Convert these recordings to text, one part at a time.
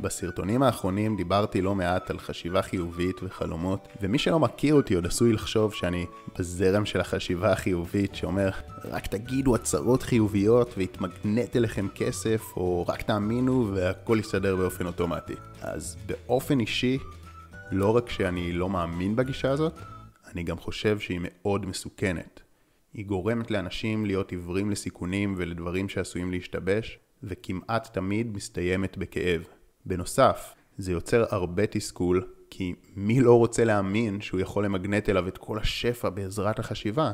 בסרטונים האחרונים דיברתי לא מעט על חשיבה חיובית וחלומות, ומי שלא מכיר אותי עוד עשוי לחשוב שאני בזרם של החשיבה החיובית שאומר רק תגידו הצהרות חיוביות ויתמגנט אליכם כסף, או רק תאמינו והכל יסתדר באופן אוטומטי. אז באופן אישי, לא רק שאני לא מאמין בגישה הזאת, אני גם חושב שהיא מאוד מסוכנת. היא גורמת לאנשים להיות עיוורים לסיכונים ולדברים שעשויים להשתבש, וכמעט תמיד מסתיימת בכאב. בנוסף, זה יוצר הרבה תסכול, כי מי לא רוצה להאמין שהוא יכול למגנט אליו את כל השפע בעזרת החשיבה?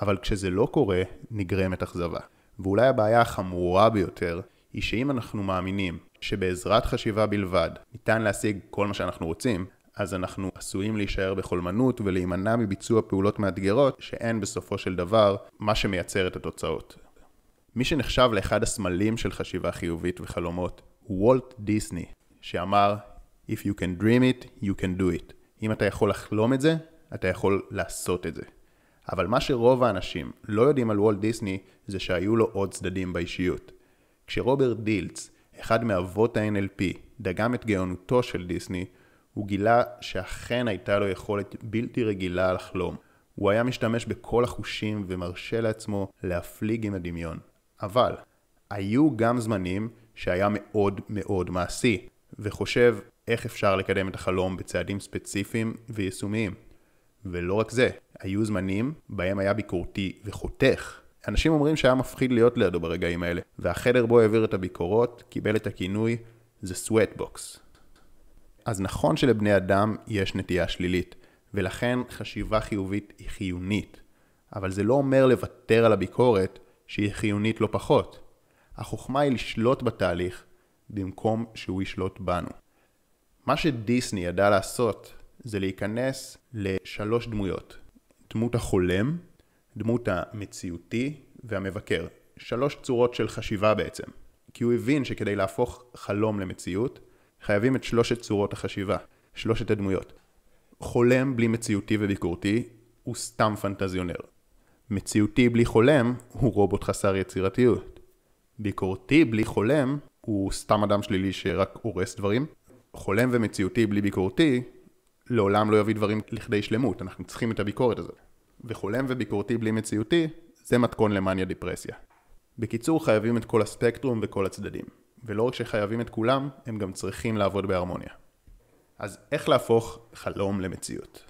אבל כשזה לא קורה, נגרמת אכזבה. ואולי הבעיה החמורה ביותר, היא שאם אנחנו מאמינים שבעזרת חשיבה בלבד ניתן להשיג כל מה שאנחנו רוצים, אז אנחנו עשויים להישאר בחולמנות ולהימנע מביצוע פעולות מאתגרות שאין בסופו של דבר מה שמייצר את התוצאות. מי שנחשב לאחד הסמלים של חשיבה חיובית וחלומות וולט דיסני, שאמר If you can dream it, you can do it. אם אתה יכול לחלום את זה, אתה יכול לעשות את זה. אבל מה שרוב האנשים לא יודעים על וולט דיסני זה שהיו לו עוד צדדים באישיות. כשרוברט דילץ, אחד מאבות ה-NLP, דגם את גאונותו של דיסני, הוא גילה שאכן הייתה לו יכולת בלתי רגילה לחלום. הוא היה משתמש בכל החושים ומרשה לעצמו להפליג עם הדמיון. אבל, היו גם זמנים שהיה מאוד מאוד מעשי, וחושב איך אפשר לקדם את החלום בצעדים ספציפיים ויישומיים. ולא רק זה, היו זמנים בהם היה ביקורתי וחותך. אנשים אומרים שהיה מפחיד להיות לידו ברגעים האלה, והחדר בו העביר את הביקורות קיבל את הכינוי The Sweatbox. אז נכון שלבני אדם יש נטייה שלילית, ולכן חשיבה חיובית היא חיונית, אבל זה לא אומר לוותר על הביקורת שהיא חיונית לא פחות. החוכמה היא לשלוט בתהליך במקום שהוא ישלוט בנו. מה שדיסני ידע לעשות זה להיכנס לשלוש דמויות. דמות החולם, דמות המציאותי והמבקר. שלוש צורות של חשיבה בעצם. כי הוא הבין שכדי להפוך חלום למציאות, חייבים את שלושת צורות החשיבה, שלושת הדמויות. חולם בלי מציאותי וביקורתי הוא סתם פנטזיונר. מציאותי בלי חולם הוא רובוט חסר יצירתיות. ביקורתי בלי חולם הוא סתם אדם שלילי שרק הורס דברים. חולם ומציאותי בלי ביקורתי לעולם לא יביא דברים לכדי שלמות, אנחנו צריכים את הביקורת הזאת. וחולם וביקורתי בלי מציאותי זה מתכון למאניה דיפרסיה. בקיצור חייבים את כל הספקטרום וכל הצדדים. ולא רק שחייבים את כולם, הם גם צריכים לעבוד בהרמוניה. אז איך להפוך חלום למציאות?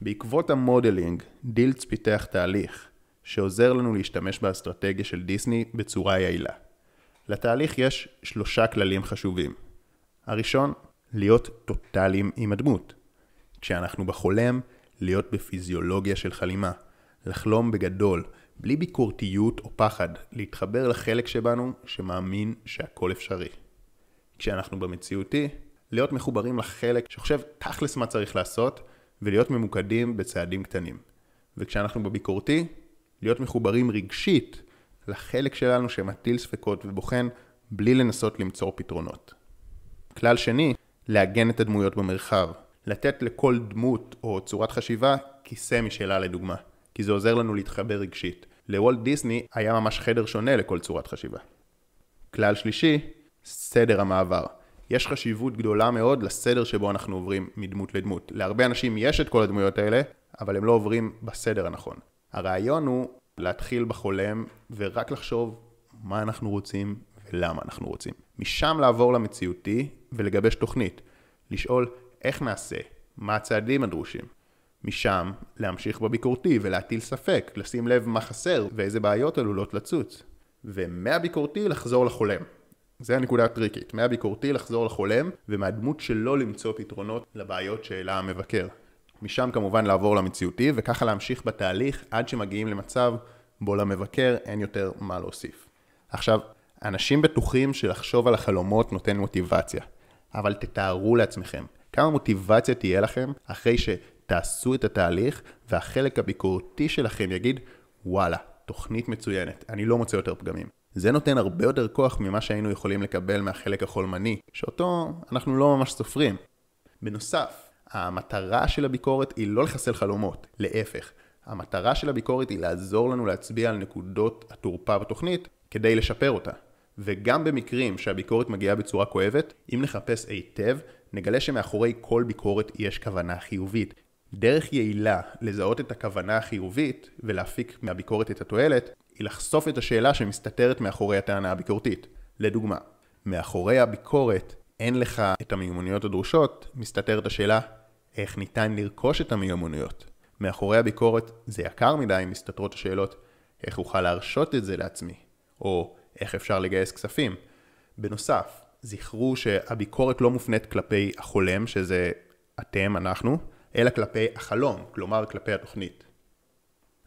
בעקבות המודלינג, דילץ פיתח תהליך שעוזר לנו להשתמש באסטרטגיה של דיסני בצורה יעילה. לתהליך יש שלושה כללים חשובים. הראשון, להיות טוטאליים עם הדמות. כשאנחנו בחולם, להיות בפיזיולוגיה של חלימה. לחלום בגדול, בלי ביקורתיות או פחד, להתחבר לחלק שבנו שמאמין שהכל אפשרי. כשאנחנו במציאותי, להיות מחוברים לחלק שחושב תכלס מה צריך לעשות, ולהיות ממוקדים בצעדים קטנים. וכשאנחנו בביקורתי, להיות מחוברים רגשית לחלק שלנו שמטיל ספקות ובוחן בלי לנסות למצוא פתרונות. כלל שני, לעגן את הדמויות במרחב. לתת לכל דמות או צורת חשיבה כיסא משלה לדוגמה. כי זה עוזר לנו להתחבר רגשית. לוולט דיסני היה ממש חדר שונה לכל צורת חשיבה. כלל שלישי, סדר המעבר. יש חשיבות גדולה מאוד לסדר שבו אנחנו עוברים מדמות לדמות. להרבה אנשים יש את כל הדמויות האלה, אבל הם לא עוברים בסדר הנכון. הרעיון הוא להתחיל בחולם ורק לחשוב מה אנחנו רוצים ולמה אנחנו רוצים. משם לעבור למציאותי ולגבש תוכנית. לשאול איך נעשה, מה הצעדים הדרושים. משם להמשיך בביקורתי ולהטיל ספק, לשים לב מה חסר ואיזה בעיות עלולות לצוץ. ומהביקורתי לחזור לחולם. זה הנקודה הטריקית, מהביקורתי לחזור לחולם ומהדמות שלו למצוא פתרונות לבעיות שהעלה המבקר. משם כמובן לעבור למציאותי וככה להמשיך בתהליך עד שמגיעים למצב בו למבקר אין יותר מה להוסיף. עכשיו, אנשים בטוחים שלחשוב על החלומות נותן מוטיבציה, אבל תתארו לעצמכם כמה מוטיבציה תהיה לכם אחרי ש... תעשו את התהליך, והחלק הביקורתי שלכם יגיד, וואלה, תוכנית מצוינת, אני לא מוצא יותר פגמים. זה נותן הרבה יותר כוח ממה שהיינו יכולים לקבל מהחלק החולמני, שאותו אנחנו לא ממש סופרים. בנוסף, המטרה של הביקורת היא לא לחסל חלומות, להפך. המטרה של הביקורת היא לעזור לנו להצביע על נקודות התורפה בתוכנית כדי לשפר אותה. וגם במקרים שהביקורת מגיעה בצורה כואבת, אם נחפש היטב, נגלה שמאחורי כל ביקורת יש כוונה חיובית. דרך יעילה לזהות את הכוונה החיובית ולהפיק מהביקורת את התועלת, היא לחשוף את השאלה שמסתתרת מאחורי הטענה הביקורתית. לדוגמה, מאחורי הביקורת אין לך את המיומנויות הדרושות, מסתתרת השאלה איך ניתן לרכוש את המיומנויות. מאחורי הביקורת זה יקר מדי, מסתתרות השאלות איך אוכל להרשות את זה לעצמי, או איך אפשר לגייס כספים. בנוסף, זכרו שהביקורת לא מופנית כלפי החולם, שזה אתם, אנחנו, אלא כלפי החלום, כלומר כלפי התוכנית.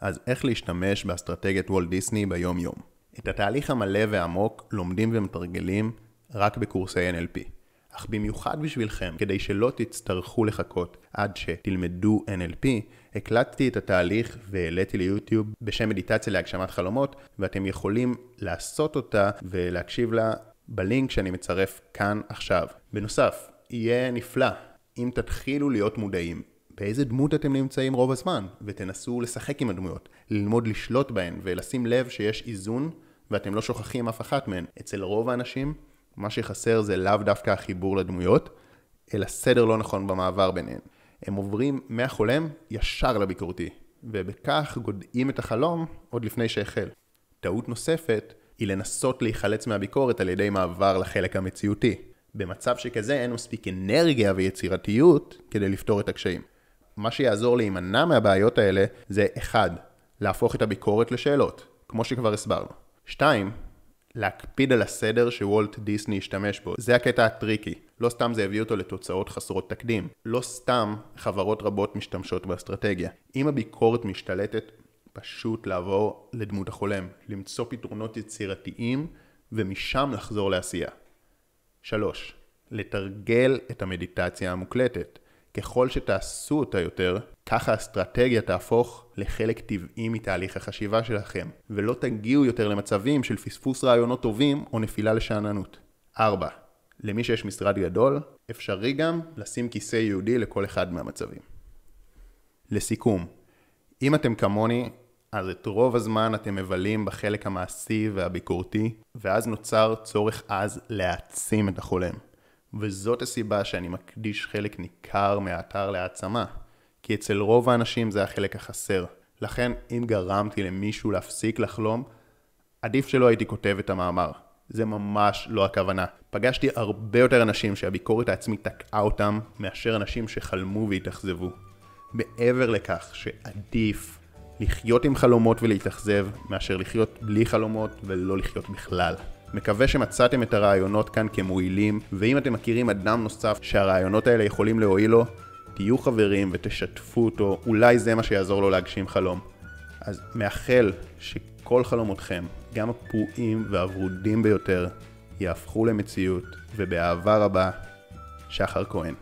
אז איך להשתמש באסטרטגיית וולט דיסני ביום יום? את התהליך המלא והעמוק לומדים ומתרגלים רק בקורסי NLP. אך במיוחד בשבילכם, כדי שלא תצטרכו לחכות עד שתלמדו NLP, הקלטתי את התהליך והעליתי ליוטיוב בשם מדיטציה להגשמת חלומות, ואתם יכולים לעשות אותה ולהקשיב לה בלינק שאני מצרף כאן עכשיו. בנוסף, יהיה נפלא אם תתחילו להיות מודעים באיזה דמות אתם נמצאים רוב הזמן, ותנסו לשחק עם הדמויות, ללמוד לשלוט בהן ולשים לב שיש איזון ואתם לא שוכחים אף אחת מהן. אצל רוב האנשים, מה שחסר זה לאו דווקא החיבור לדמויות, אלא סדר לא נכון במעבר ביניהן. הם עוברים מהחולם ישר לביקורתי, ובכך גודעים את החלום עוד לפני שהחל. טעות נוספת היא לנסות להיחלץ מהביקורת על ידי מעבר לחלק המציאותי. במצב שכזה אין מספיק אנרגיה ויצירתיות כדי לפתור את הקשיים. מה שיעזור להימנע מהבעיות האלה זה 1. להפוך את הביקורת לשאלות, כמו שכבר הסברנו. 2. להקפיד על הסדר שוולט דיסני השתמש בו. זה הקטע הטריקי. לא סתם זה הביא אותו לתוצאות חסרות תקדים. לא סתם חברות רבות משתמשות באסטרטגיה. אם הביקורת משתלטת, פשוט לעבור לדמות החולם. למצוא פתרונות יצירתיים ומשם לחזור לעשייה. 3. לתרגל את המדיטציה המוקלטת. ככל שתעשו אותה יותר, ככה האסטרטגיה תהפוך לחלק טבעי מתהליך החשיבה שלכם, ולא תגיעו יותר למצבים של פספוס רעיונות טובים או נפילה לשאננות. 4. למי שיש משרד גדול, אפשרי גם לשים כיסא ייעודי לכל אחד מהמצבים. לסיכום, אם אתם כמוני, אז את רוב הזמן אתם מבלים בחלק המעשי והביקורתי, ואז נוצר צורך עז להעצים את החולם. וזאת הסיבה שאני מקדיש חלק ניכר מהאתר להעצמה, כי אצל רוב האנשים זה החלק החסר. לכן, אם גרמתי למישהו להפסיק לחלום, עדיף שלא הייתי כותב את המאמר. זה ממש לא הכוונה. פגשתי הרבה יותר אנשים שהביקורת העצמית תקעה אותם, מאשר אנשים שחלמו והתאכזבו. מעבר לכך שעדיף לחיות עם חלומות ולהתאכזב, מאשר לחיות בלי חלומות ולא לחיות בכלל. מקווה שמצאתם את הרעיונות כאן כמועילים, ואם אתם מכירים אדם נוסף שהרעיונות האלה יכולים להועיל לו, תהיו חברים ותשתפו אותו, אולי זה מה שיעזור לו להגשים חלום. אז מאחל שכל חלומותכם, גם הפרועים והוורודים ביותר, יהפכו למציאות, ובאהבה רבה, שחר כהן.